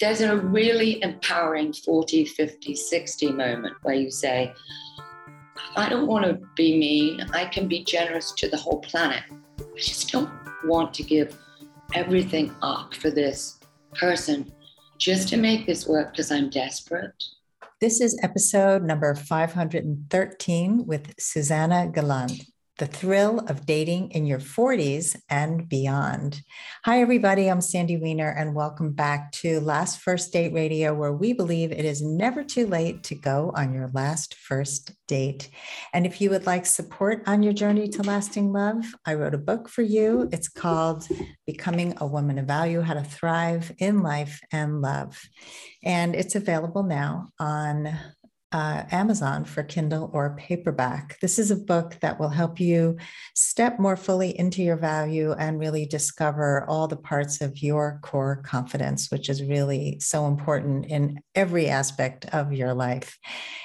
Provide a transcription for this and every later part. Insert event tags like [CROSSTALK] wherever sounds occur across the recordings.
there's a really empowering 40, 50, 60 moment where you say, I don't want to be mean. I can be generous to the whole planet. I just don't want to give everything up for this person just to make this work because I'm desperate. This is episode number 513 with Susanna Galland the thrill of dating in your 40s and beyond. Hi, everybody. I'm Sandy Weiner, and welcome back to Last First Date Radio, where we believe it is never too late to go on your last first date. And if you would like support on your journey to lasting love, I wrote a book for you. It's called Becoming a Woman of Value How to Thrive in Life and Love. And it's available now on uh, Amazon for Kindle or paperback. This is a book that will help you step more fully into your value and really discover all the parts of your core confidence, which is really so important in every aspect of your life.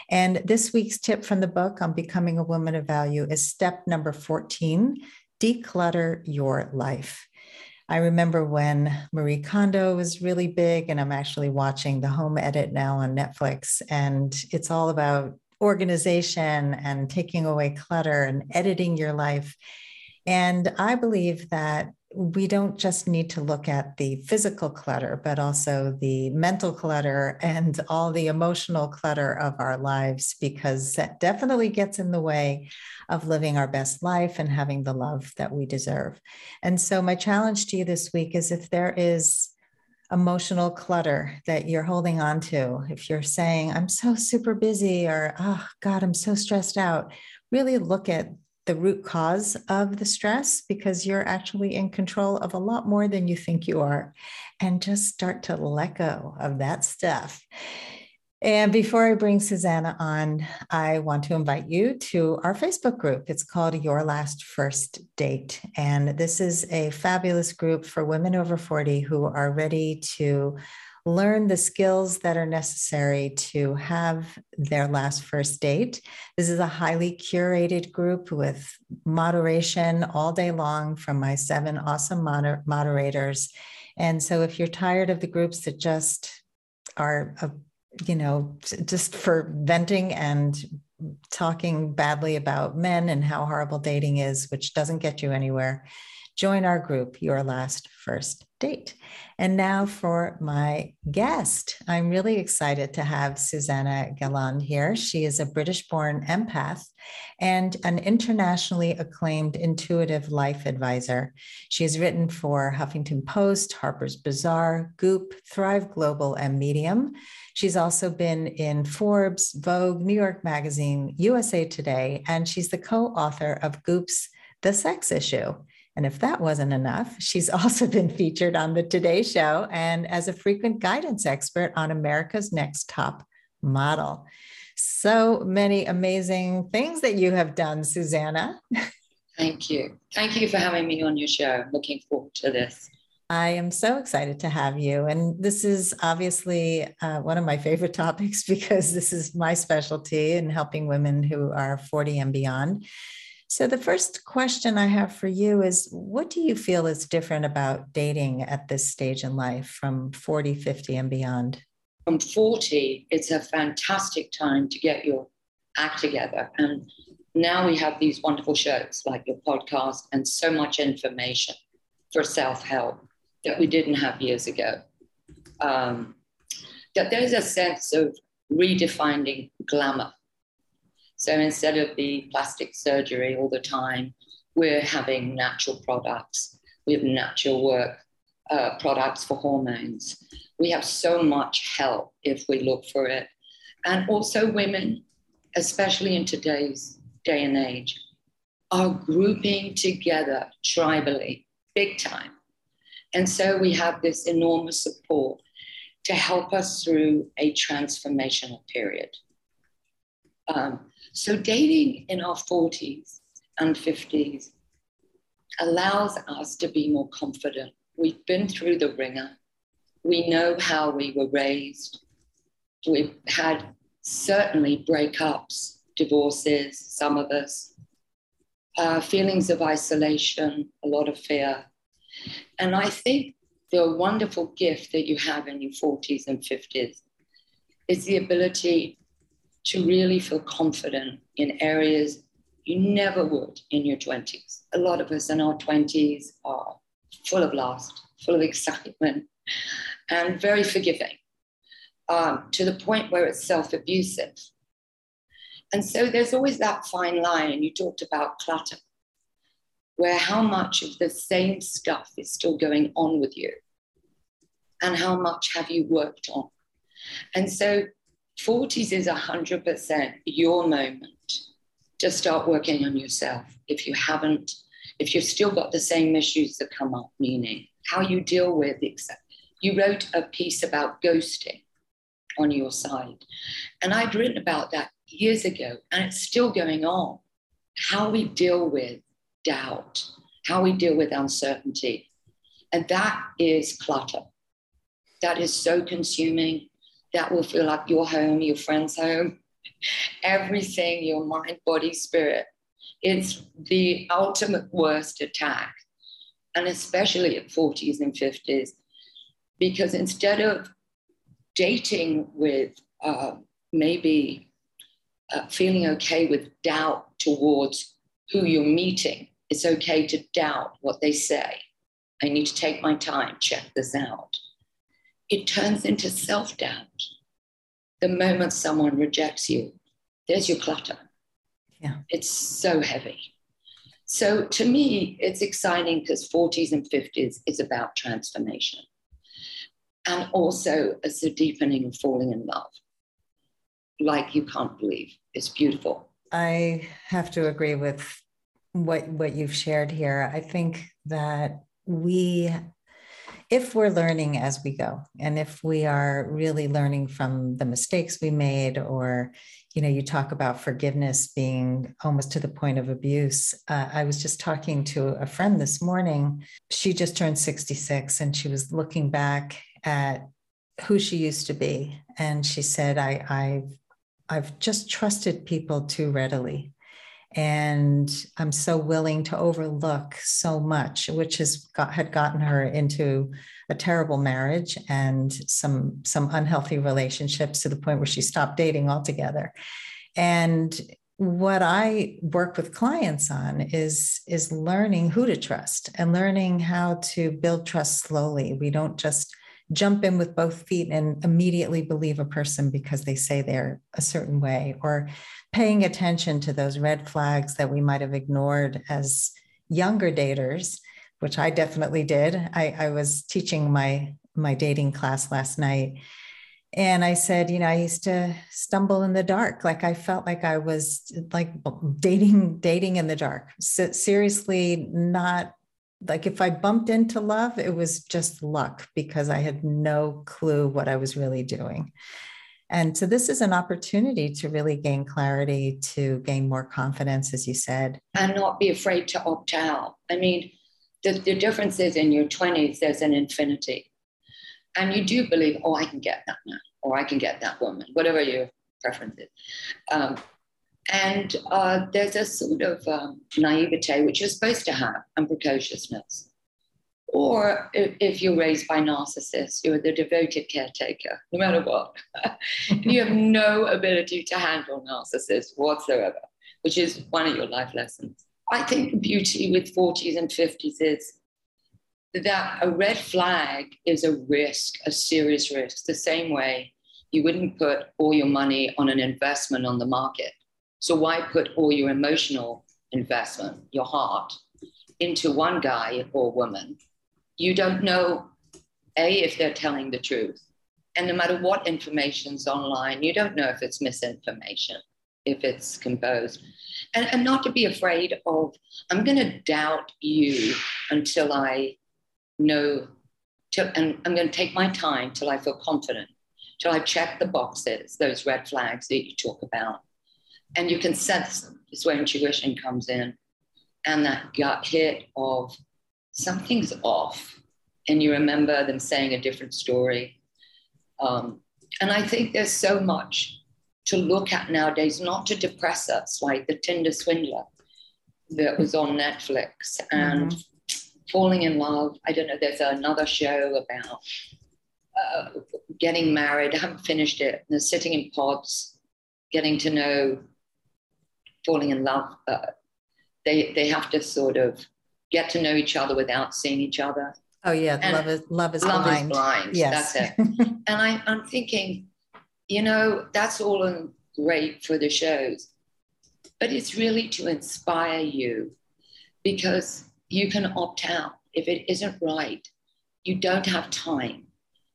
And this week's tip from the book on becoming a woman of value is step number 14 declutter your life. I remember when Marie Kondo was really big, and I'm actually watching The Home Edit now on Netflix, and it's all about organization and taking away clutter and editing your life. And I believe that we don't just need to look at the physical clutter, but also the mental clutter and all the emotional clutter of our lives, because that definitely gets in the way of living our best life and having the love that we deserve. And so, my challenge to you this week is if there is emotional clutter that you're holding on to, if you're saying, I'm so super busy, or, oh God, I'm so stressed out, really look at the root cause of the stress because you're actually in control of a lot more than you think you are. And just start to let go of that stuff. And before I bring Susanna on, I want to invite you to our Facebook group. It's called Your Last First Date. And this is a fabulous group for women over 40 who are ready to learn the skills that are necessary to have their last first date. This is a highly curated group with moderation all day long from my seven awesome moder- moderators. And so if you're tired of the groups that just are, uh, you know, just for venting and talking badly about men and how horrible dating is, which doesn't get you anywhere, join our group, Your Last First Date. And now for my guest. I'm really excited to have Susanna Galland here. She is a British born empath and an internationally acclaimed intuitive life advisor. She has written for Huffington Post, Harper's Bazaar, Goop, Thrive Global, and Medium. She's also been in Forbes, Vogue, New York Magazine, USA Today, and she's the co author of Goop's The Sex Issue. And if that wasn't enough, she's [LAUGHS] also been featured on the Today Show and as a frequent guidance expert on America's Next Top Model. So many amazing things that you have done, Susanna. Thank you. Thank you for having me on your show. Looking forward to this. I am so excited to have you. And this is obviously uh, one of my favorite [LAUGHS] topics because this is my specialty in helping women who are 40 and beyond. So, the first question I have for you is what do you feel is different about dating at this stage in life from 40, 50, and beyond? From 40, it's a fantastic time to get your act together. And now we have these wonderful shows like your podcast and so much information for self help that we didn't have years ago. Um, that there's a sense of redefining glamour so instead of the plastic surgery all the time, we're having natural products. We have natural work uh, products for hormones. We have so much help if we look for it. And also, women, especially in today's day and age, are grouping together tribally, big time. And so we have this enormous support to help us through a transformational period. Um, so dating in our 40s and 50s allows us to be more confident. We've been through the wringer. We know how we were raised. We've had certainly breakups, divorces, some of us, uh, feelings of isolation, a lot of fear. And I think the wonderful gift that you have in your 40s and 50s is the ability to really feel confident in areas you never would in your 20s. A lot of us in our 20s are full of lust, full of excitement, and very forgiving um, to the point where it's self abusive. And so there's always that fine line. You talked about clutter, where how much of the same stuff is still going on with you, and how much have you worked on. And so 40s is 100% your moment to start working on yourself if you haven't, if you've still got the same issues that come up, meaning how you deal with, except you wrote a piece about ghosting on your side. And I'd written about that years ago, and it's still going on. How we deal with doubt, how we deal with uncertainty. And that is clutter. That is so consuming. That will feel like your home, your friend's home, [LAUGHS] everything, your mind, body, spirit. It's the ultimate worst attack. And especially at 40s and 50s, because instead of dating with uh, maybe uh, feeling okay with doubt towards who you're meeting, it's okay to doubt what they say. I need to take my time, check this out. It turns into self doubt the moment someone rejects you, there's your clutter. Yeah. It's so heavy. So to me, it's exciting because 40s and 50s is about transformation. And also it's a deepening of falling in love. Like you can't believe. It's beautiful. I have to agree with what what you've shared here. I think that we if we're learning as we go and if we are really learning from the mistakes we made or you know you talk about forgiveness being almost to the point of abuse. Uh, i was just talking to a friend this morning. She just turned 66 and she was looking back at who she used to be. And she said i i've i've just trusted people too readily and I'm so willing to overlook so much, which has got, had gotten her into a terrible marriage and some some unhealthy relationships to the point where she stopped dating altogether. And what I work with clients on is is learning who to trust and learning how to build trust slowly. We don't just jump in with both feet and immediately believe a person because they say they're a certain way or paying attention to those red flags that we might have ignored as younger daters which i definitely did. I, I was teaching my my dating class last night and i said you know i used to stumble in the dark. Like i felt like i was like dating dating in the dark. So seriously not like if I bumped into love, it was just luck because I had no clue what I was really doing. And so this is an opportunity to really gain clarity, to gain more confidence, as you said. And not be afraid to opt out. I mean, the, the difference is in your 20s, there's an infinity. And you do believe, oh, I can get that man, or I can get that woman, whatever your preference is. Um, and uh, there's a sort of um, naivete which you're supposed to have and precociousness. Or if, if, you're raised by narcissists, you're the devoted caretaker, no matter what. [LAUGHS] you have no ability to handle narcissists whatsoever, which is one of your life lessons. I think the beauty with 40s and 50s is that a red flag is a risk, a serious risk, the same way you wouldn't put all your money on an investment on the market so why put all your emotional investment, your heart, into one guy or woman? You don't know, A, if they're telling the truth. And no matter what information's online, you don't know if it's misinformation, if it's composed. And, and not to be afraid of, I'm going to doubt you until I know, till, and I'm going to take my time till I feel confident, till I check the boxes, those red flags that you talk about and you can sense them. It's where intuition comes in, and that gut hit of something's off, and you remember them saying a different story. Um, and I think there's so much to look at nowadays, not to depress us, like the Tinder Swindler that was on Netflix. And mm-hmm. falling in love. I don't know. There's another show about uh, getting married. I haven't finished it. They're sitting in pods, getting to know, falling in love. Uh, they they have to sort of get to know each other without seeing each other. Oh yeah, and love is love is love blind. Is blind. Yes, that's it. [LAUGHS] and I, I'm thinking, you know, that's all great for the shows, but it's really to inspire you, because you can opt out if it isn't right. You don't have time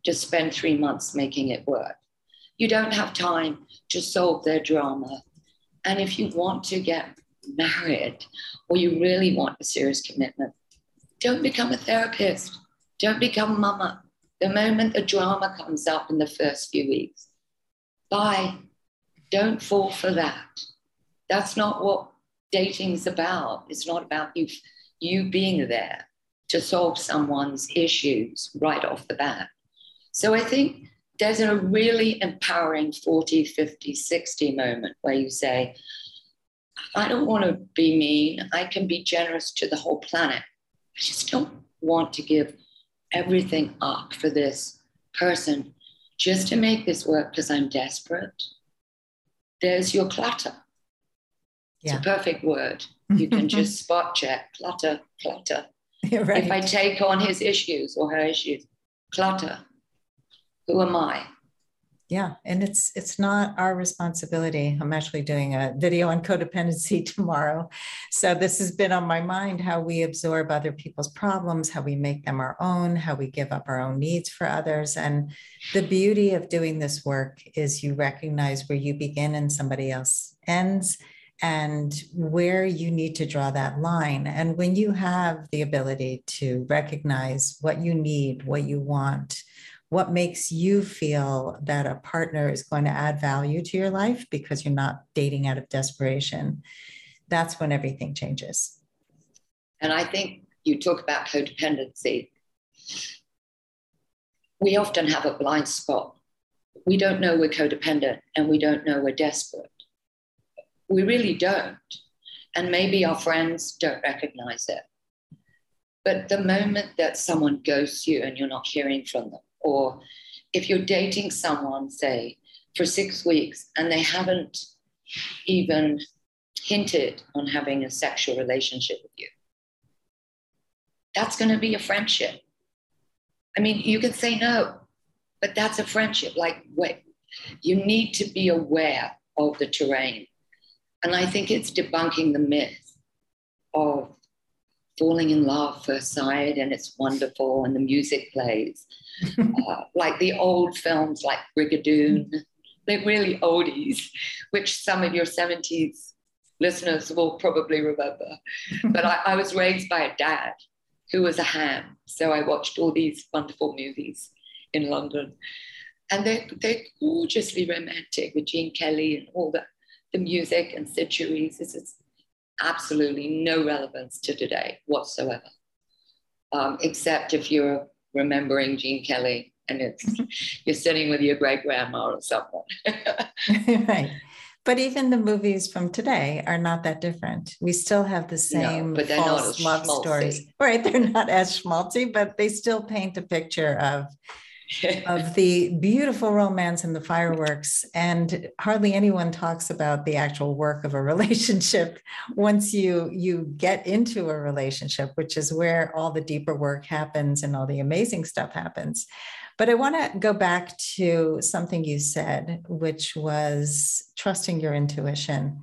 to spend three months making it work. You don't have time to solve their drama. And if you want to get married or you really want a serious commitment, don't become a therapist. Don't become mama. The moment the drama comes up in the first few weeks, bye. Don't fall for that. That's not what dating's about. It's not about you, you being there to solve someone's issues right off the bat. So I think there's a really empowering 40, 50, 60 moment where you say, I don't want to be mean. I can be generous to the whole planet. I just don't want to give everything up for this person just to make this work because I'm desperate. There's your clutter. Yeah. It's a perfect word. [LAUGHS] You can just spot check clutter, clutter. [LAUGHS] Right. If I take on his issues or her issues, clutter. Who am I? yeah and it's it's not our responsibility i'm actually doing a video on codependency [LAUGHS] tomorrow so this has been on my mind how we absorb other people's problems how we make them our own how we give up our own needs for others and the beauty of doing this work is you recognize where you begin and somebody else ends and where you need to draw that line. And when you have the ability to recognize what you need, what you want, what makes you feel that a partner is going to add value to your life because you're not dating out of desperation? That's when everything changes. And i think you talk about codependency. We often have a blind spot. We don't know we're codependent and we don't know we're desperate. We really don't. And maybe our friends don't recognize it. But the moment that someone ghosts you and you're not hearing from them or if you're dating someone, say, for six weeks and they haven't even hinted on having a sexual relationship with you, that's going to be a friendship. I mean, you can say no, but that's a friendship. Like, wait, you need to be aware of the terrain. And I think it's debunking the myth of falling in love first sight and it's wonderful and the music plays. [LAUGHS] uh, like the old films like Brigadoon, they're really oldies, which some of your 70s listeners will probably remember. but I, I was raised by a dad who was a ham. So I watched all these wonderful movies in London. And they're, they're gorgeously romantic with Gene Kelly and all the, the music and. This is absolutely no relevance to today whatsoever, um, except if you're remembering Gene Kelly and it's [LAUGHS] you're sitting with your great grandma or someone. [LAUGHS] right. But even the movies from today are not that different. We still have the same no, false love schmaltzy. stories. Right. They're not as schmaltzy, but they still paint a picture of [LAUGHS] of the beautiful romance and the fireworks. And hardly anyone talks about the actual work of a [LAUGHS] relationship once you you get into a relationship, which is where all the deeper work happens and all the amazing stuff happens. But I want to go back to something you said, which was trusting your intuition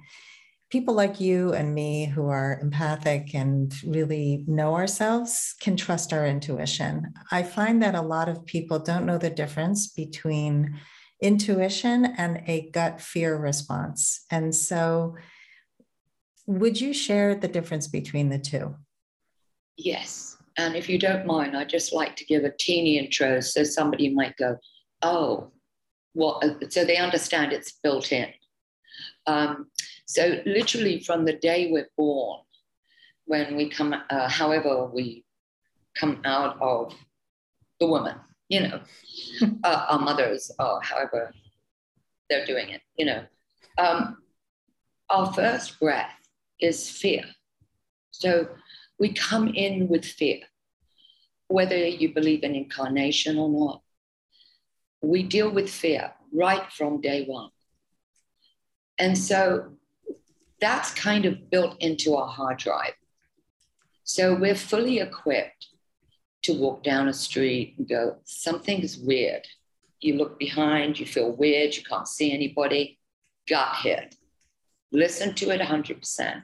people like you and me who are empathic and really know ourselves can trust our intuition. I find that a lot of people don't know the difference between intuition and a gut fear response. And so, would you share the difference between the two? Yes. And if you don't mind, I'd just like to give a teeny intro so somebody might go, oh, what? So they understand it's built in. Um, so, literally, from the day we're born, when we come, uh, however, we come out of the woman, you know, [LAUGHS] uh, our mothers, or however they're doing it, you know, um, our first breath is fear. So, we come in with fear. whether you believe in incarnation or not, we deal with fear right from day one. And so that's kind of built into our hard drive. So we're fully equipped to walk down a street and go, something's weird. You look behind, you feel weird, you can't see anybody, gut hit. Listen to it 100%.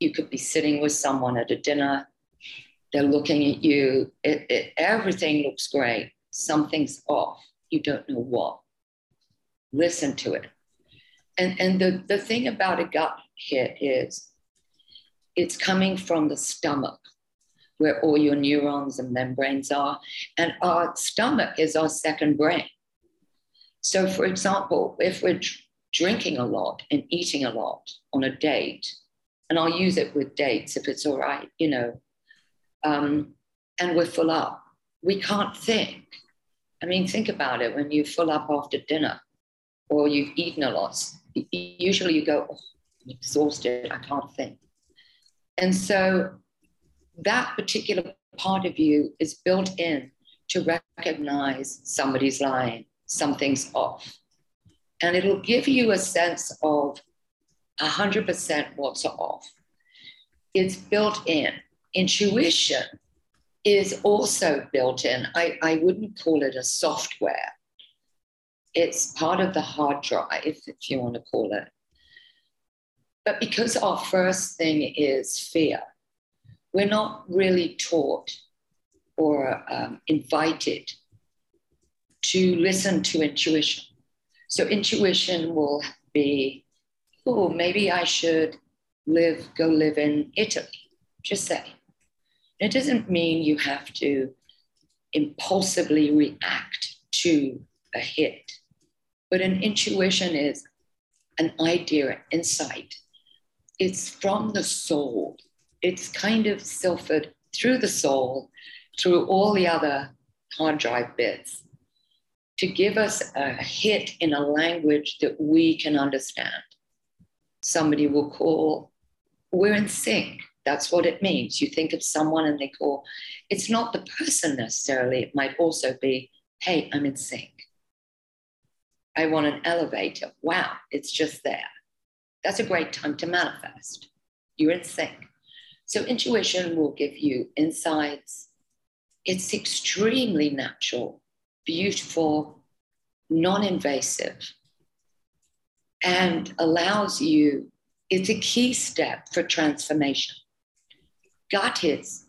You could be sitting with someone at a dinner, they're looking at you, it, it, everything looks great, something's off, you don't know what. Listen to it. And, and the, the thing about a gut hit is it's coming from the stomach where all your neurons and membranes are. And our stomach is our second brain. So, for example, if we're drinking a lot and eating a lot on a date, and I'll use it with dates if it's all right, you know, um, and we're full up, we can't think. I mean, think about it when you full up after dinner or you've eaten a lot. Usually you go, oh, I'm exhausted, I can't think. And so that particular part of you is built in to recognize somebody's lying, something's off. And it'll give you a sense of 100% what's off. It's built in. Intuition is also built in. I, I wouldn't call it a software, it's part of the hard drive, if you want to call it. But because our first thing is fear, we're not really taught or um, invited to listen to intuition. So intuition will be, oh, maybe I should live, go live in Italy, just say. It doesn't mean you have to impulsively react to a hit, but an intuition is an idea, insight. It's from the soul it's kind of filtered through the soul, through all the other hard drive bits to give us a hit in a language that we can understand. Somebody will call, we're in sync. That's what it means. You think of someone and they call, it's not the person necessarily. It might also be, hey, I'm in sync. I want an elevator. Wow, it's just there. That's a great time to manifest. You're in sync. So intuition will give you insights. It's extremely natural, beautiful, non invasive, and allows you, it's a key step for transformation. Gut hits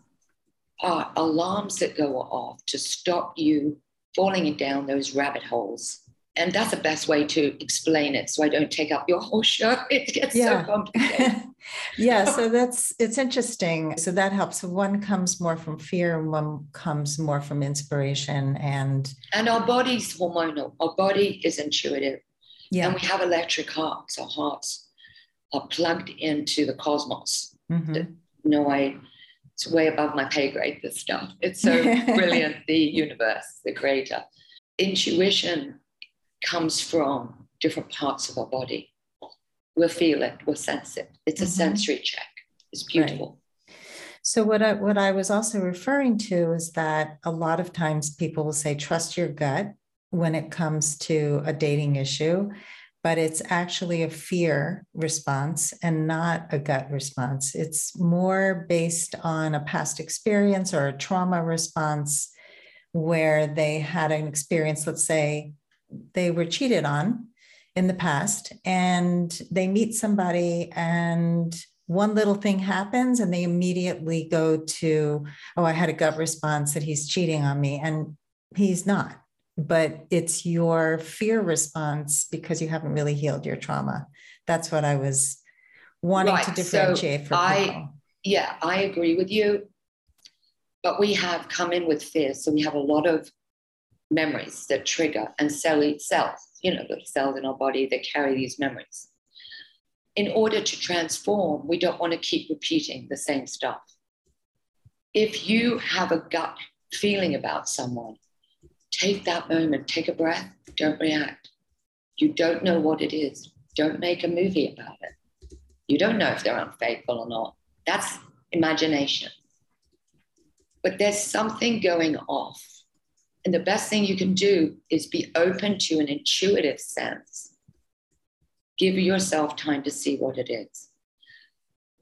are alarms that go off to stop you falling down those rabbit holes and that's the best way to explain it so i don't take up your whole show. [LAUGHS] It gets yeah. so complicated. [LAUGHS] Yeah so that's it's interesting. So that helps. So one comes more from fear and one comes more from inspiration and and our body's hormonal. Our body is intuitive. Yeah. And we have electric hearts. Our hearts are plugged into the cosmos. Mm-hmm. no i it's way above my pay grade this stuff. It's so [LAUGHS] brilliant the universe the creator. Intuition comes from different parts of our body. We'll feel it, we'll sense it. It's a mm-hmm. sensory check. It's beautiful. Right. So what I what I was also referring to is that a lot of times people will say trust your gut when it comes to a dating issue, but it's actually a fear response and not a gut response. It's more based on a past experience or a trauma response where they had an experience, let's say they were cheated on in the past and they meet somebody and one little thing happens and they immediately go to oh i had a gut response that he's cheating on me and he's not. But it's your fear response because you haven't really healed your trauma. That's what i was wanting right. to differentiate so for I, people. Yeah i agree with you. But we have come in with fear so we have a lot of memories that trigger and cell cells, you know, the cells in our body that carry these memories. In order to transform, we don't want to keep repeating the same stuff. If you have a gut feeling about someone, take that moment, take a breath, don't react. You don't know what it is. Don't make a movie about it. You don't know if they're unfaithful or not. That's imagination. but there's something going off. And the best thing you can do is be open to an intuitive sense. Give yourself time to see what it is.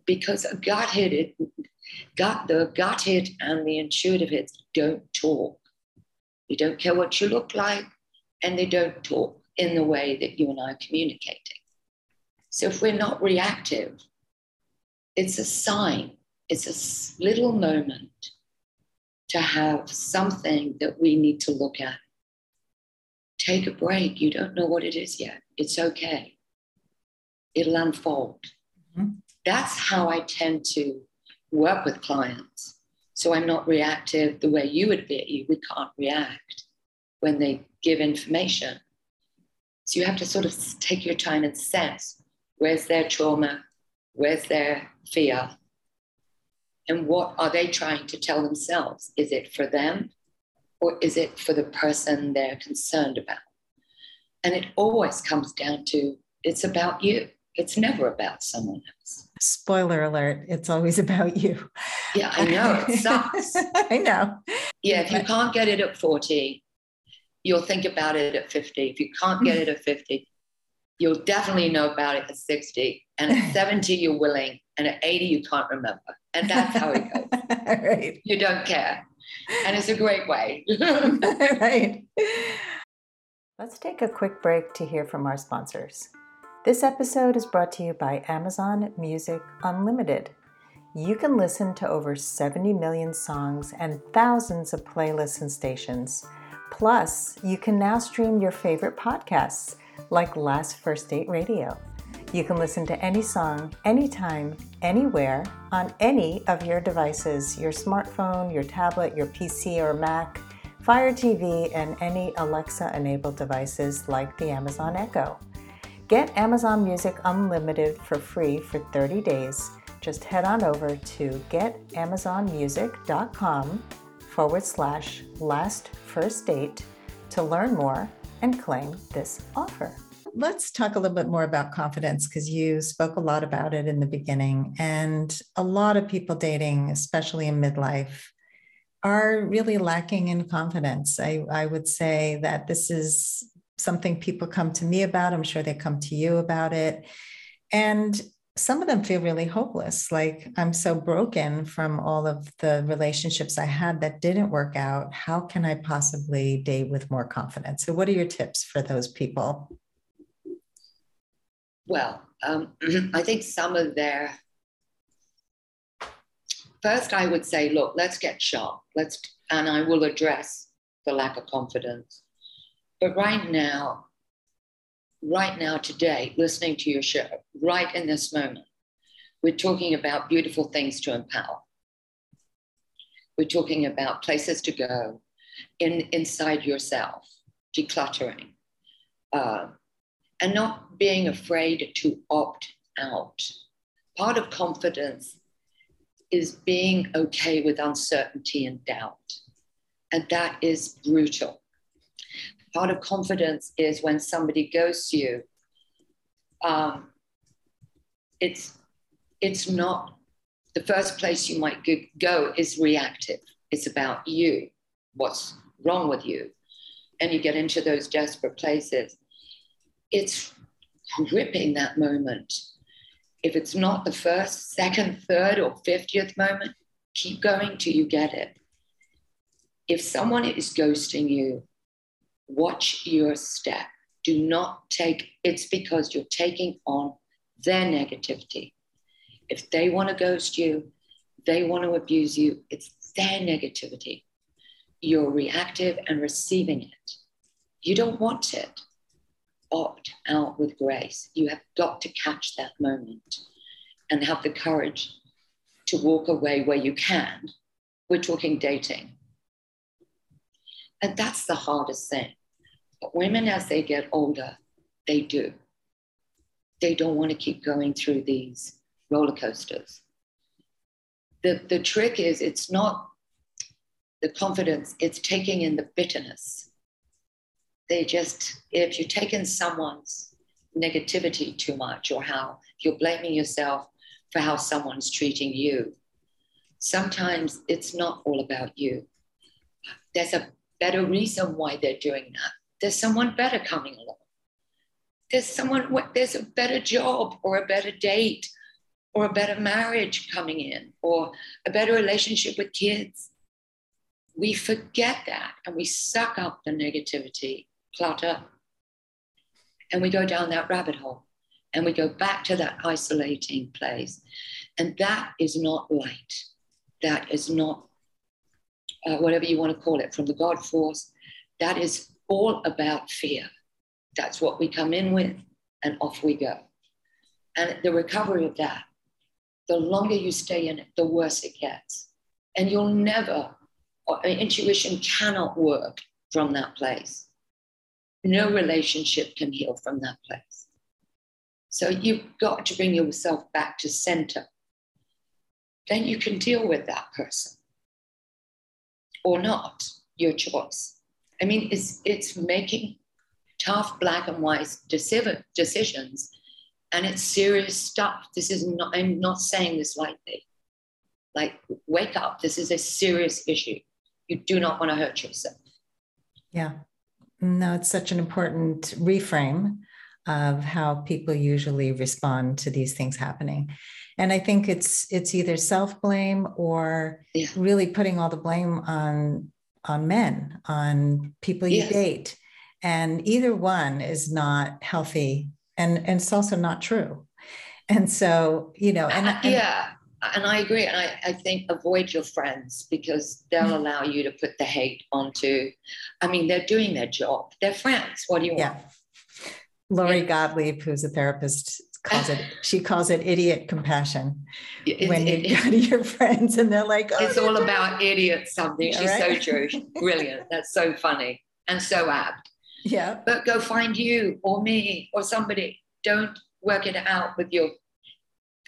Because a gut hit, it, gut, the gut hit and the intuitive hits don't talk. You don't care what you look like, and they don't talk in the way that you and I are communicating. So if we're not reactive, it's a sign, it's a little moment to have something that we need to look at. Take a break. You don't know what it is yet. It's okay. It'll unfold. Mm-hmm. That's how I tend to work with clients. So I'm not reactive the way you would be. We can't react when they give information. So you have to sort of take your time and sense where's their trauma, where's their fear, and what are they trying to tell themselves? Is it for them or is it for the person they're concerned about? And it always comes down to it's about you. It's never about someone else. Spoiler alert, it's always [LAUGHS] about you. Yeah, I know. It [LAUGHS] sucks. I know. Yeah, if you can't get it at 40, you'll think about it at 50. If you can't get it at 50, you'll definitely know about it at 60. And at [LAUGHS] 70, you're willing. And at 80, you can't remember. And that's how it goes. [LAUGHS] right. You don't care. And it's a great way. [LAUGHS] right. Let's take a quick break to hear from our sponsors. This episode is brought to you by Amazon Music Unlimited. You can listen to over 70 million songs and thousands of playlists and stations. Plus, you can now stream your favorite podcasts like Last First Date Radio. You can listen to any song, anytime, anywhere, on any of your devices your smartphone, your tablet, your PC or Mac, Fire TV, and any Alexa enabled devices like the Amazon Echo. Get Amazon Music Unlimited for free for 30 days. Just head on over to getamazonmusic.com forward slash last first date to learn more and claim this offer let's talk a little bit more about confidence because you spoke a lot about it in the beginning. And a lot of people dating, especially in midlife, are really lacking in confidence. I, I would say that this is something people come to me about. I'm sure they come to you about it. And some of them feel really hopeless. Like, I'm so broken from all of the relationships I had that didn't work out. How can I possibly date with more confidence? So, what are your tips for those people? Well, um, I think some of their first, I would say, look, let's get sharp. Let's, and I will address the lack of confidence. But right now, right now, today, listening to your show, right in this moment, we're talking about beautiful things to empower. We're talking about places to go in, inside yourself, decluttering, uh, and not being afraid to opt out. Part of confidence is being okay with uncertainty and doubt. And that is brutal. Part of confidence is when somebody goes to you, um, it's, it's not the first place you might go is reactive. It's about you, what's wrong with you. And you get into those desperate places it's gripping that moment. If it's not the first, second, third, or 50th moment, keep going till you get it. If someone is ghosting you, watch your step. Do not take it's because you're taking on their negativity. If they want to ghost you, they want to abuse you, it's their negativity. You're reactive and receiving it. You don't want it opt out with grace. You have got to catch that moment and have the courage to walk away where you can. We're talking dating. And that's the hardest thing. But women, as they get older, they do. They don't want to keep going through these roller coasters. The, the trick is it's not the confidence, it's taking in the bitterness they just, if you're taking someone's negativity too much or how you're blaming yourself for how someone's treating you, sometimes it's not all about you. There's a better reason why they're doing that. There's someone better coming along. There's someone, there's a better job or a better date or a better marriage coming in or a better relationship with kids. We forget that and we suck up the negativity, clutter, and we go down that rabbit hole and we go back to that isolating place. And that is not light. That is not uh, whatever you want to call it from the God force. That is all about fear. That's what we come in with, and off we go. And the recovery of that, the longer you stay in it, the worse it gets. And you'll never, intuition cannot work from that place. No relationship can heal from that place. So you've got to bring yourself back to center. Then you can deal with that person or not, your choice. I mean, it's, it's making tough black and white decisions and it's serious stuff. This is not, I'm not saying this lightly. Like, wake up. This is a serious issue. You do not want to hurt yourself. Yeah. No, it's such an important reframe of how people usually respond to these things happening. And I think it's it's either self-blame or yeah. really putting all the blame on on men, on people you yes. date. And either one is not healthy and, and it's also not true. And so, you know, and, and yeah, and I agree. And I, I think avoid your friends because they'll mm-hmm. allow you to put the hate onto. I mean, they're doing their job. They're friends. What do you yeah. want? Lori yeah. Gottlieb, who's a therapist, calls it. [LAUGHS] she calls it idiot compassion. It, when it, you go to your [LAUGHS] friends and they're like, oh, "It's all about idiot something." She's right? so true. [LAUGHS] Brilliant. That's so funny and so apt. Yeah. But go find you or me or somebody. Don't work it out with your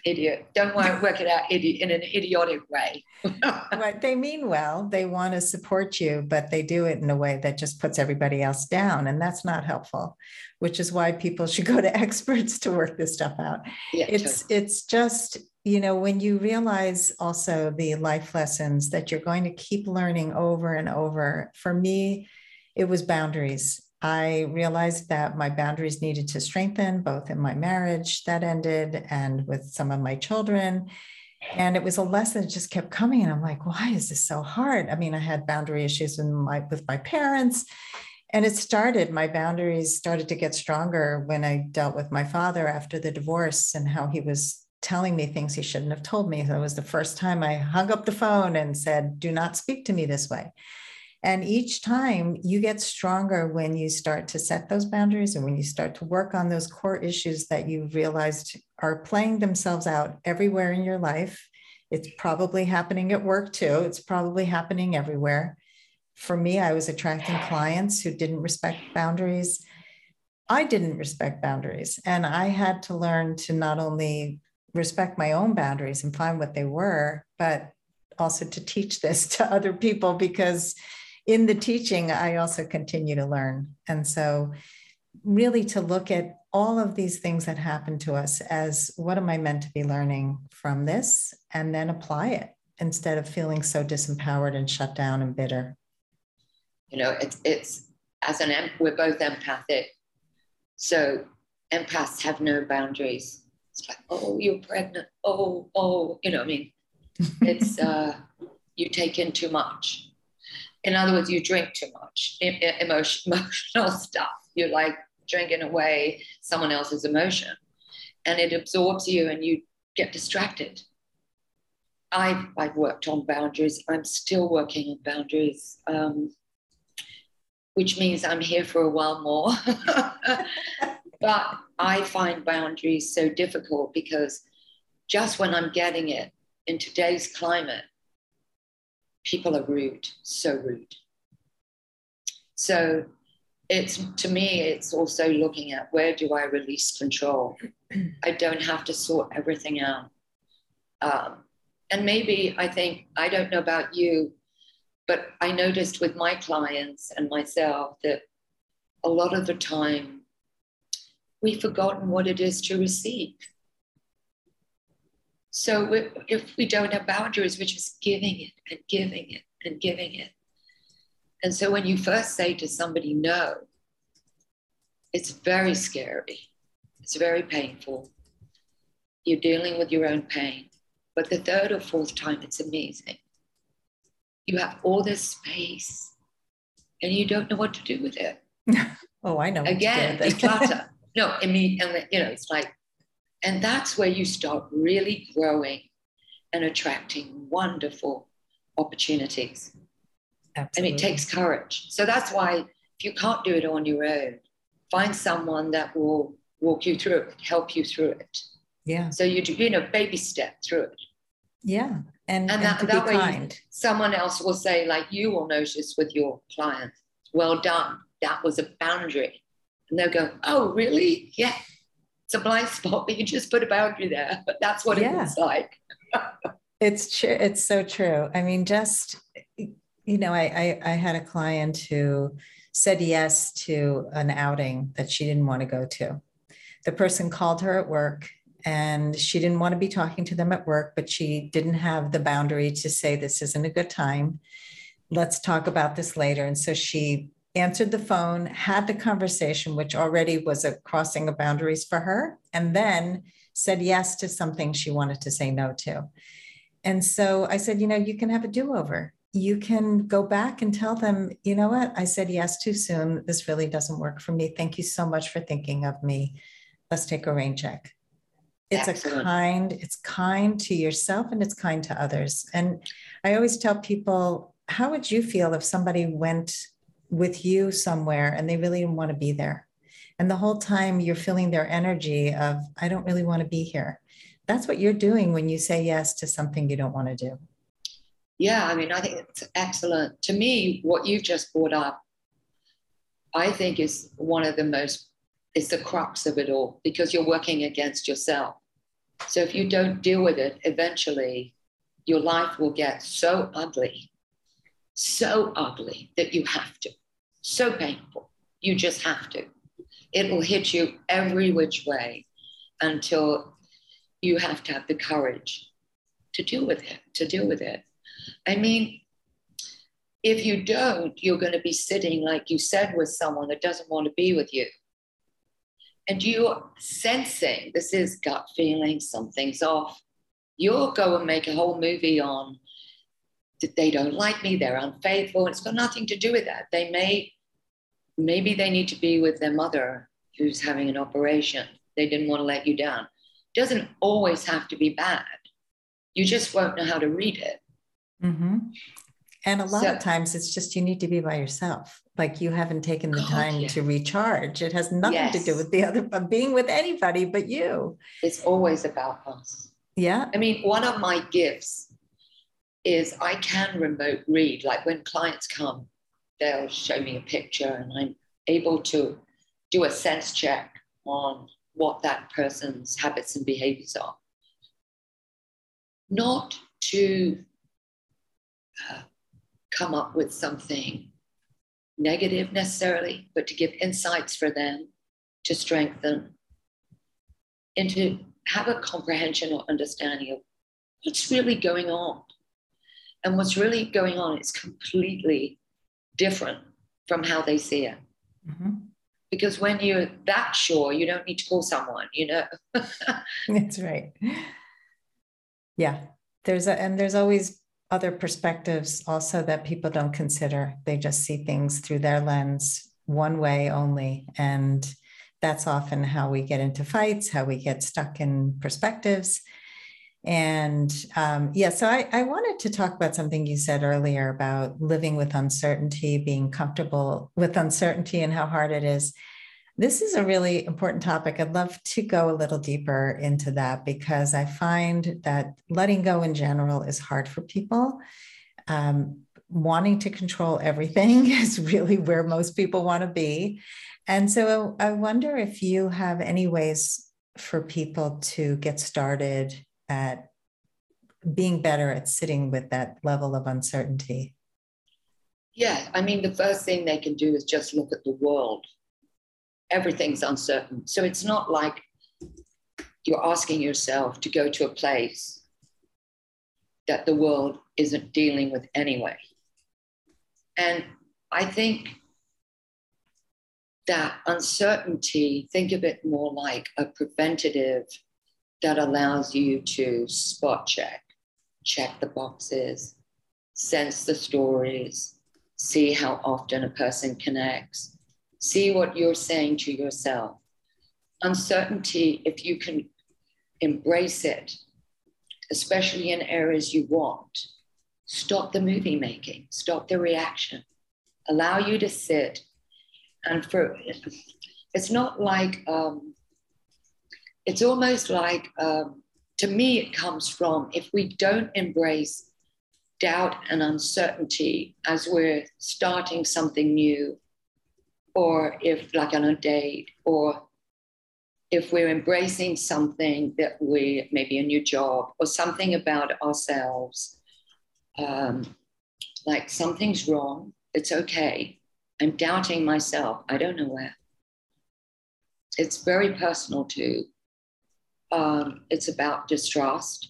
idiot. Don't want to [LAUGHS] work it out in an idiotic way. [LAUGHS] right. They mean well. They want to support you, but they do it in a way that just puts everybody else down. And that's not helpful, which is why people should go to [LAUGHS] experts to work this stuff out. Yeah, it's totally. it's just, you know, when you realize also the life lessons that you're going to keep learning over and over. For me, it was boundaries I realized that my boundaries needed to strengthen both in my marriage that ended and with some of my children. And it was a lesson that just kept coming. And I'm like, why is this so hard? I mean, I had boundary issues in my, with my parents. And it started, my boundaries started to get stronger when I dealt with my father after the divorce and how he was telling me things he shouldn't have told me. That was the first time I hung up the phone and said, do not speak to me this way. And each time you get stronger when you start to set those boundaries and when you start to work on those core issues that you've realized are playing themselves out everywhere in your life. It's probably happening at work too, it's probably happening everywhere. For me, I was attracting clients who didn't respect boundaries. I didn't respect boundaries. And I had to learn to not only respect my own boundaries and find what they were, but also to teach this [LAUGHS] to other people because in the teaching, I also continue to learn. And so, really, to look at all of these things that happen to us as what am I meant to be learning from this, and then apply it instead of feeling so disempowered and shut down and bitter. You know, it's, it's as an, we're both empathic. So, empaths have no boundaries. It's like, oh, you're pregnant. Oh, oh, you know, I mean, [LAUGHS] it's, uh, you take in too much in other words, you drink too much emotion, [LAUGHS] emotional stuff. You're like drinking away someone else's emotion and it absorbs you and you get distracted. I've, I've worked on boundaries. I'm still working on boundaries, um, which means I'm here for a while more. [LAUGHS] but I find boundaries so difficult because just when I'm getting it in today's climate, people are rude, so rude. So it's to me, it's also looking at where do I release control? I don't have to sort everything out. Um, and maybe I think, I don't know about you, but I noticed with my clients and myself that a lot of the time we've forgotten what it is to receive. So if we don't have boundaries, we're just giving it and giving it and giving it. And so when you first say to somebody no, it's very scary. It's very painful. You're dealing with your own pain. But the third or fourth time, it's amazing. You have all this space and you don't know what to do with it. [LAUGHS] oh, I know. Again, declutter. [LAUGHS] no, I mean, and you know, it's like, and that's where you start really growing and attracting wonderful opportunities. Absolutely. And it takes courage. So that's why if you can't do it on your own, find someone that will walk you through it, help you through it. Yeah. So you do, you know, baby step through it. Yeah. And, and, and that, that way kind. someone else will say, like you will notice with your client, well done. That was a boundary. And they'll go, oh, really? Yeah. It's a blind spot, but you just put a boundary there. But [LAUGHS] that's what yeah. it looks like. it's true. It's so true. I mean, just, you know, I, I, I had a client who said yes to an outing that she didn't want to go to. The person called her at work and she didn't want to be talking to them at work, but she didn't have the boundary to say, This isn't a good time. Let's talk about this later. And so she answered the phone, had the conversation, which already was a crossing of boundaries for her, and then said yes to something she wanted to say no to. And so I said, You know, you can have a do over. You can go back and tell them, you know what, I said yes too soon. This really doesn't work for me. Thank you so much for thinking of me. Let's take a rain check it's Excellent. a kind it's kind to yourself and it's kind to others and i always tell people how would you feel if somebody went with you somewhere and they really want to be there. And the whole time you're feeling their energy of i don't really want to be here. That's what you're doing when you say yes to something you don't want to do. Yeah i mean i think it's excellent. To me what you've just brought up i think is one of the most is the crux of it all because you're working against yourself. So if you don't deal with it, eventually your life will get so ugly, so ugly that you have to, so painful. You just have to. It will hit you every which way until you have to have the courage to deal with it, to deal with it. I mean, if you don't, you're going to be sitting, like you said, with someone that doesn't want to be with you and you're sensing this is gut feeling, something's off, you'll go and make a whole movie on they don't like me, they're unfaithful. It's got nothing to do with that. They may, maybe they need to be with their mother who's having an operation. They didn't want to let you down. It doesn't always have to be bad. You just won't know how to read it. Mm-hmm. And a lot so, of times it's just you need to be by yourself. Like you haven't taken the time yes. to recharge. It has nothing yes. to do with the other being with anybody but you. It's always about us. Yeah. I mean, one of my gifts is I can remote read. Like when clients come, they'll show me a picture and I'm able to do a sense check on what that person's habits and behaviors are. Not to uh, come up with something negative necessarily, but to give insights for them to strengthen and to have a comprehension or understanding of what's really going on. And what's really going on is completely different from how they see it. Mm-hmm. Because when you're that sure, you don't need to call someone, you know? [LAUGHS] [LAUGHS] That's right. Yeah. There's a, and there's always other perspectives also that people don't consider. They just see things through their lens one way only. And that's often how we get into fights, how we get stuck in perspectives. And um, yeah, so I, I wanted to talk about something you said earlier about living with uncertainty, being comfortable with uncertainty, and how hard it is. This is a really important topic. I'd love to go a little deeper into that because I find that letting go in general is hard for people. Um, wanting to control everything [LAUGHS] is really where most people want to be. And so I wonder if you have any ways for people to get started at being better at sitting with that level of uncertainty. Yeah, I mean, the first thing they can do is just look at the world everything's uncertain. So it's not like you're asking yourself to go to a place that the world isn't dealing with anyway. And I think that uncertainty, think of it more like a preventative that allows you to spot check, check the boxes, sense the stories, see how often a person connects, see what you're saying to yourself. Uncertainty, if you can embrace it, especially in areas you want, stop the movie making, stop the reaction, allow you to sit and for it's not like um, it's almost like um, to me it comes from if we don't embrace doubt and uncertainty as we're starting something new or if like on a date or if we're embracing something that we maybe a new job or something about ourselves um, like something's wrong it's okay I'm doubting myself. I don't know where. It's very personal too. Um, it's about distrust,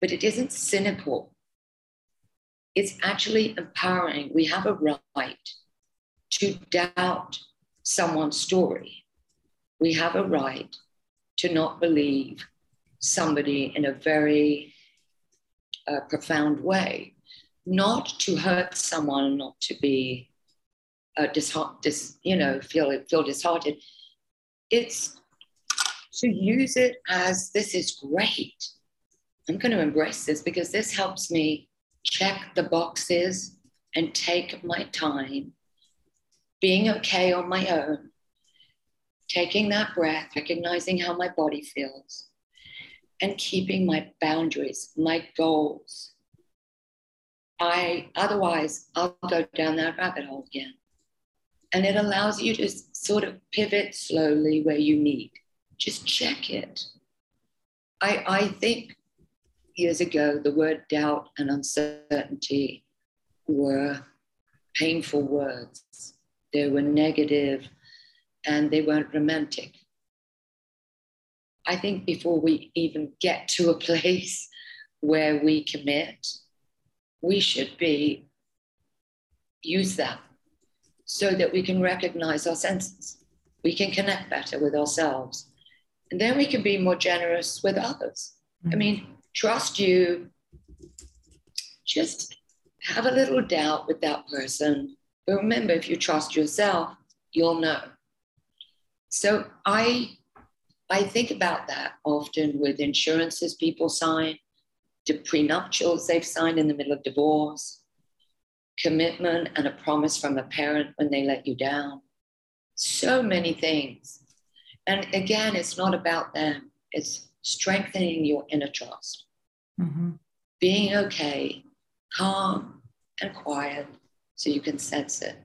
but it isn't cynical. It's actually empowering. We have a right to doubt someone's story. We have a right to not believe somebody in a very uh, profound way, not to hurt someone, not to be uh, disheart, dis, you know, feel feel disheartened. It's to use it as this is great. I'm going to embrace this because this helps me check the boxes and take my time, being okay on my own, taking that breath, recognizing how my body feels, and keeping my boundaries, my goals. I otherwise I'll go down that rabbit hole again and it allows you to sort of pivot slowly where you need. Just check it. I, I think years ago, the word doubt and uncertainty were painful words. They were negative and they weren't romantic. I think before we even get to a [LAUGHS] place where we commit, we should be use that so that we can recognize our senses. We can connect better with ourselves. And then we can be more generous with others. I mean, trust you, just have a little doubt with that person. But remember, if you trust yourself, you'll know. So I I think about that often with insurances people sign, to prenuptials they've signed in the middle of divorce, commitment and a promise from a parent when they let you down. So many things. And again, it's not about them, it's strengthening your inner trust. Mm-hmm. Being okay, calm, and quiet so you can sense it.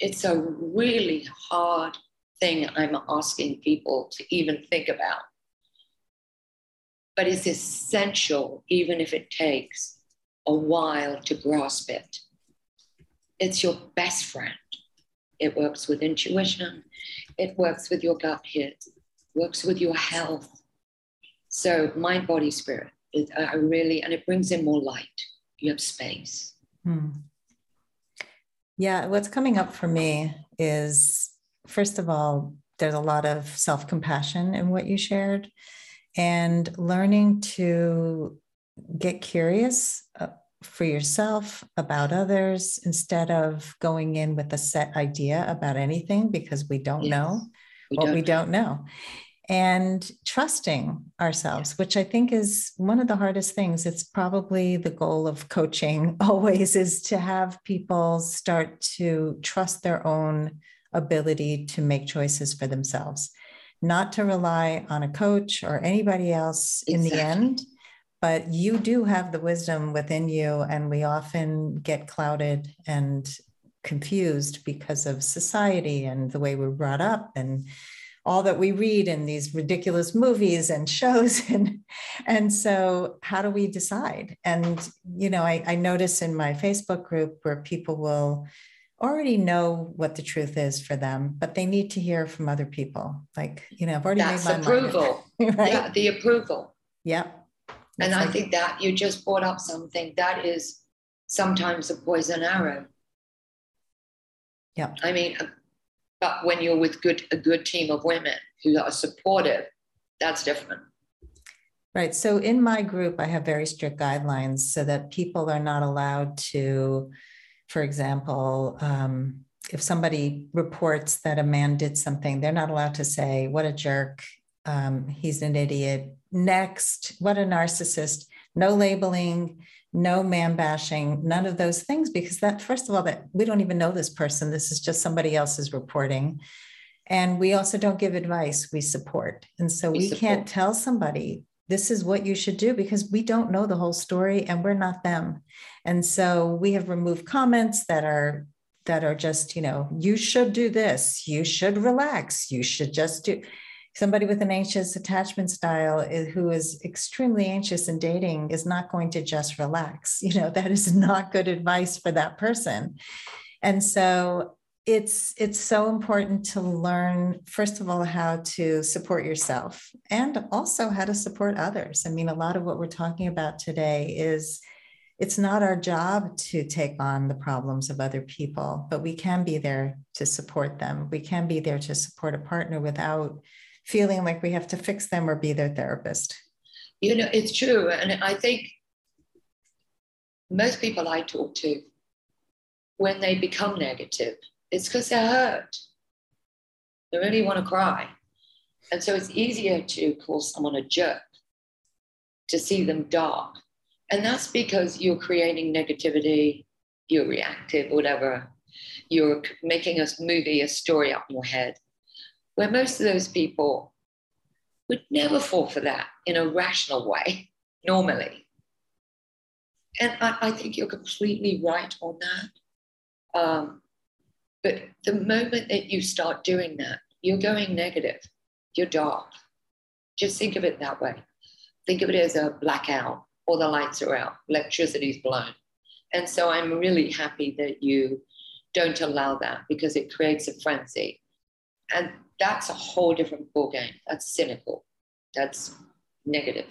It's a really hard thing I'm asking people to even think about. But it's essential, even if it takes a while to grasp it. It's your best friend. It works with intuition, it works with your gut hit, works with your health. So, mind, body, spirit, it, I really, and it brings in more light. You have space. Hmm. Yeah, what's coming up for me is first of all, there's a lot of self compassion in what you shared and learning to get curious uh, for yourself about others instead of going in with a set idea about anything because we don't yes. know we what don't. we don't know and trusting ourselves which i think is one of the hardest things it's probably the goal of coaching [LAUGHS] always is to have people start to trust their own ability to make choices for themselves not to rely on a coach or anybody else exactly. in the end but you do have the wisdom within you and we often get clouded and confused because of society and the way we're brought up and all that we read in these ridiculous movies and shows. [LAUGHS] And and so how do we decide? And you know I, I notice in my facebook group where people will already know what the truth is for them but they need to hear from other people. Like you know i've already That's made my approval. Mind, [LAUGHS] right? yeah the approval. Yep and like- I think that you just brought up something that is sometimes a poison arrow. Yeah. I mean, but when you're with good a good team of women who are supportive, that's different. Right. So in my group, I have very strict guidelines so that people are not allowed to, for example, um, if somebody reports that a man did something, they're not allowed to say, What a jerk. Um, he's an idiot. Next, what a narcissist. No labeling, no man bashing, none of those things, because that, first of all, that we don't even know this person. This is just somebody else's reporting. And we also don't give advice, we support. And so we, we can't tell somebody this is what you should do because we don't know the whole story and we're not them. And so we have removed comments that are that are just, you know, you should do this, you should relax, you should just do somebody with an anxious attachment style who is extremely anxious in dating is not going to just relax. [LAUGHS] You know, that is not good advice for that person. And so it's it's so important to learn first of all how to support yourself and also how to support others. I mean, a lot of what we're talking about today is it's not our job to take on the problems of other people, but we can be there to support them. We can be there to support a partner without feeling like we have to fix them or be their therapist. You know, it's true. And I think most people I talk to, when they become negative, it's because they're hurt. They really want to cry. And so it's easier to call someone a jerk, to see them dark. And that's because you're creating negativity, you're reactive, whatever. You're making a movie, a story up in your head where most of those people would never fall for that in a rational way, normally. And I, I think you're completely right on that. Um, but the moment that you start doing that, you're going negative, you're dark. Just think of it that way. Think of it as a blackout, all the lights are out, electricity's blown. And so I'm really happy that you don't allow that because it creates a frenzy. And that's a whole different ballgame. That's cynical. That's negative.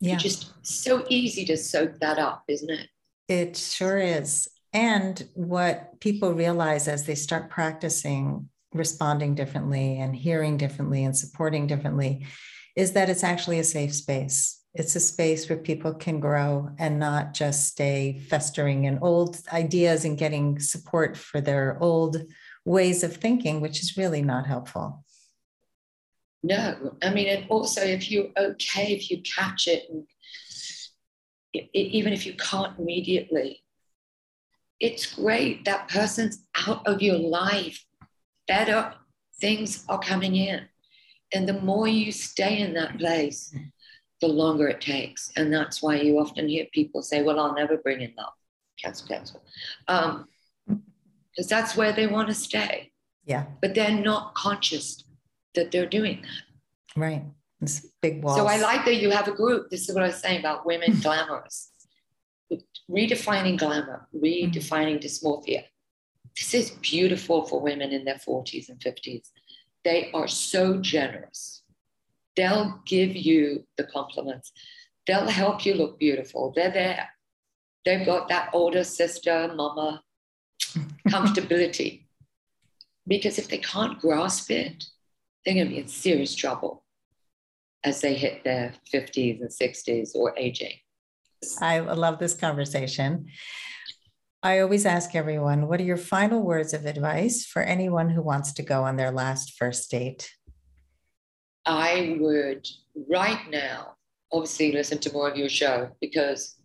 Yeah. It's just so easy to soak that up, isn't it? It sure is. And what people realize as they start practicing responding differently and hearing differently and supporting differently is that it's actually a safe space. It's a space where people can grow and not just stay festering in old ideas and getting support for their old ways of thinking, which is really not helpful. No, I mean, and also if you're okay, if you catch it, and it, even if you can't immediately, it's great. That person's out of your life. Better things are coming in. And the more you stay in that place, the longer it takes. And that's why you often hear people say, Well, I'll never bring in love. Cancel, cancel. Um, because that's where they want to stay. Yeah. But they're not conscious that they're doing that. Right. It's big walls. So I like that you have a group. This is what I was saying about women [LAUGHS] glamorous. Redefining glamour, mm. redefining dysmorphia. This is beautiful for women in their 40s and 50s. They are so generous. They'll give you the compliments. They'll help you look beautiful. They're there. They've got that older sister, mama, [LAUGHS] comfortability. because if they can't grasp it, they're going to be in serious trouble as they hit their 50s and 60s or aging. I love this conversation. I always ask everyone, what are your final words of advice for anyone who wants to go on their last first date? I would right now, obviously, listen to more of your show because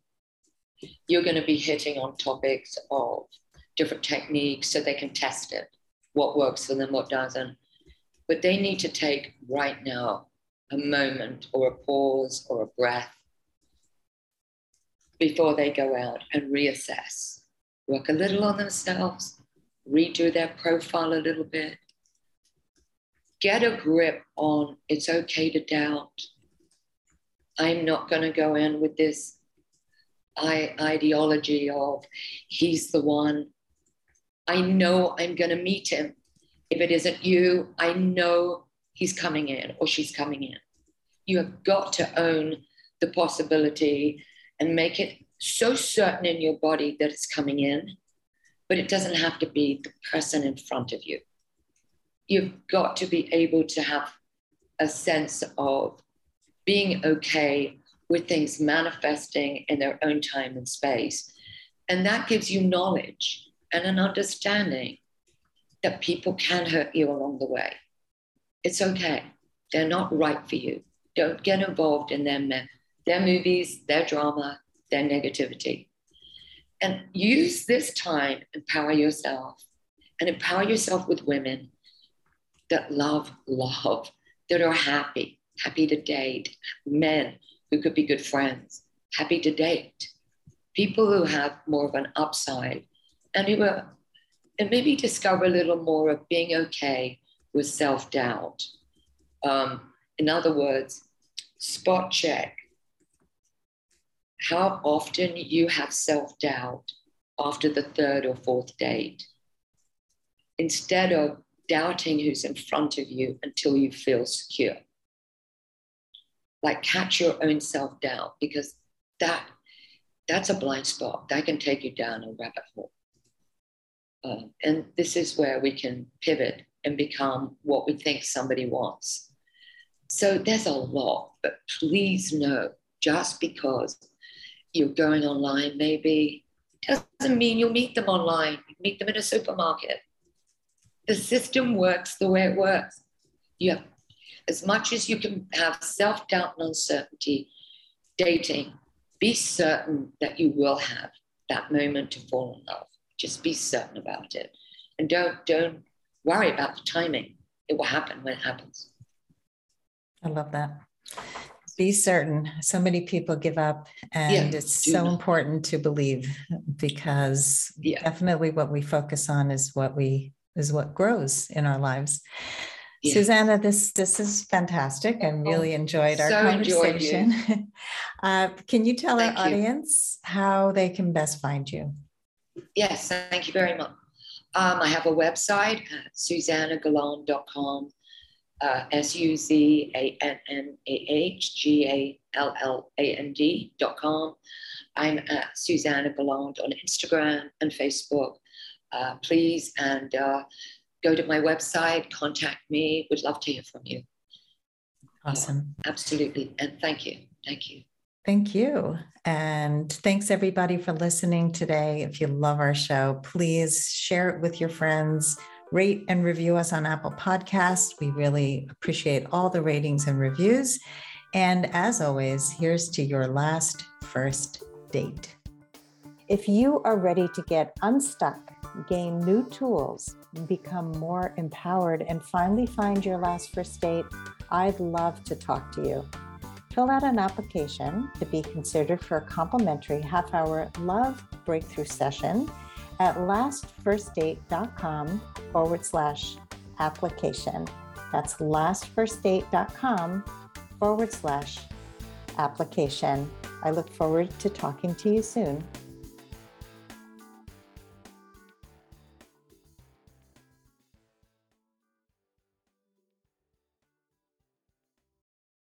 you're going to be hitting on topics of different techniques so they can test it, what works for them, what doesn't. But they need to take right now a moment or a pause or a breath before they go out and reassess, work a little on themselves, redo their profile a little bit, get a grip on it's okay to doubt. I'm not going to go in with this ideology of he's the one. I know I'm going to meet him. If it isn't you, I know he's coming in or she's coming in. You have got to own the possibility and make it so certain in your body that it's coming in, but it doesn't have to be the person in front of you. You've got to be able to have a sense of being okay with things manifesting in their own time and space. And that gives you knowledge and an understanding that people can hurt you along the way. It's okay. They're not right for you. Don't get involved in their, men, their movies, their drama, their negativity. And use this time, empower yourself, and empower yourself with women that love love, that are happy, happy to date, men who could be good friends, happy to date, people who have more of an upside, and who are, and maybe discover a little more of being okay with self doubt. Um, in other words, spot check how often you have self doubt after the third or fourth date instead of doubting who's in front of you until you feel secure. Like catch your own self doubt because that that's a blind spot that can take you down a rabbit hole. Uh, and this is where we can pivot and become what we think somebody wants. So there's a lot, but please know just because you're going online, maybe doesn't mean you'll meet them online. Meet them in a supermarket. The system works the way it works. You have as much as you can have self doubt and uncertainty dating, be certain that you will have that moment to fall in love. Just be certain about it. And don't, don't worry about the timing. It will happen when it happens. I love that. Be certain. So many people give up, and yeah, it's so not. important to believe because yeah. definitely what we focus on is what we is what grows in our lives. Yeah. Suzannah, this this is fantastic. I oh, really enjoyed our so conversation. Enjoyed [LAUGHS] uh, can you tell thank our you. audience how they can best find you? Yes, thank you very much. Um, I have a website at suzannahgalland.com, uh, S U Z A N N A H G A L L A N D.com. I'm at Suzannah Galland on Instagram and Facebook. Uh, please, and uh, go to my website, contact me. Would love to hear from you. Awesome. absolutely. And thank you. Thank you. Thank you. And thanks everybody for listening today. If you love our show, please share it with your friends, rate and review us on Apple Podcasts. We really appreciate all the ratings and reviews. And as always, here's to your last first date. If you are ready to get unstuck, gain new tools, become more empowered, and finally find your last first date, I'd love to talk to you. Fill out an application to be considered for a complimentary half hour love breakthrough session at lastfirstdate.com forward slash application. That's lastfirstdate.com forward slash application. I look forward to talking to you soon.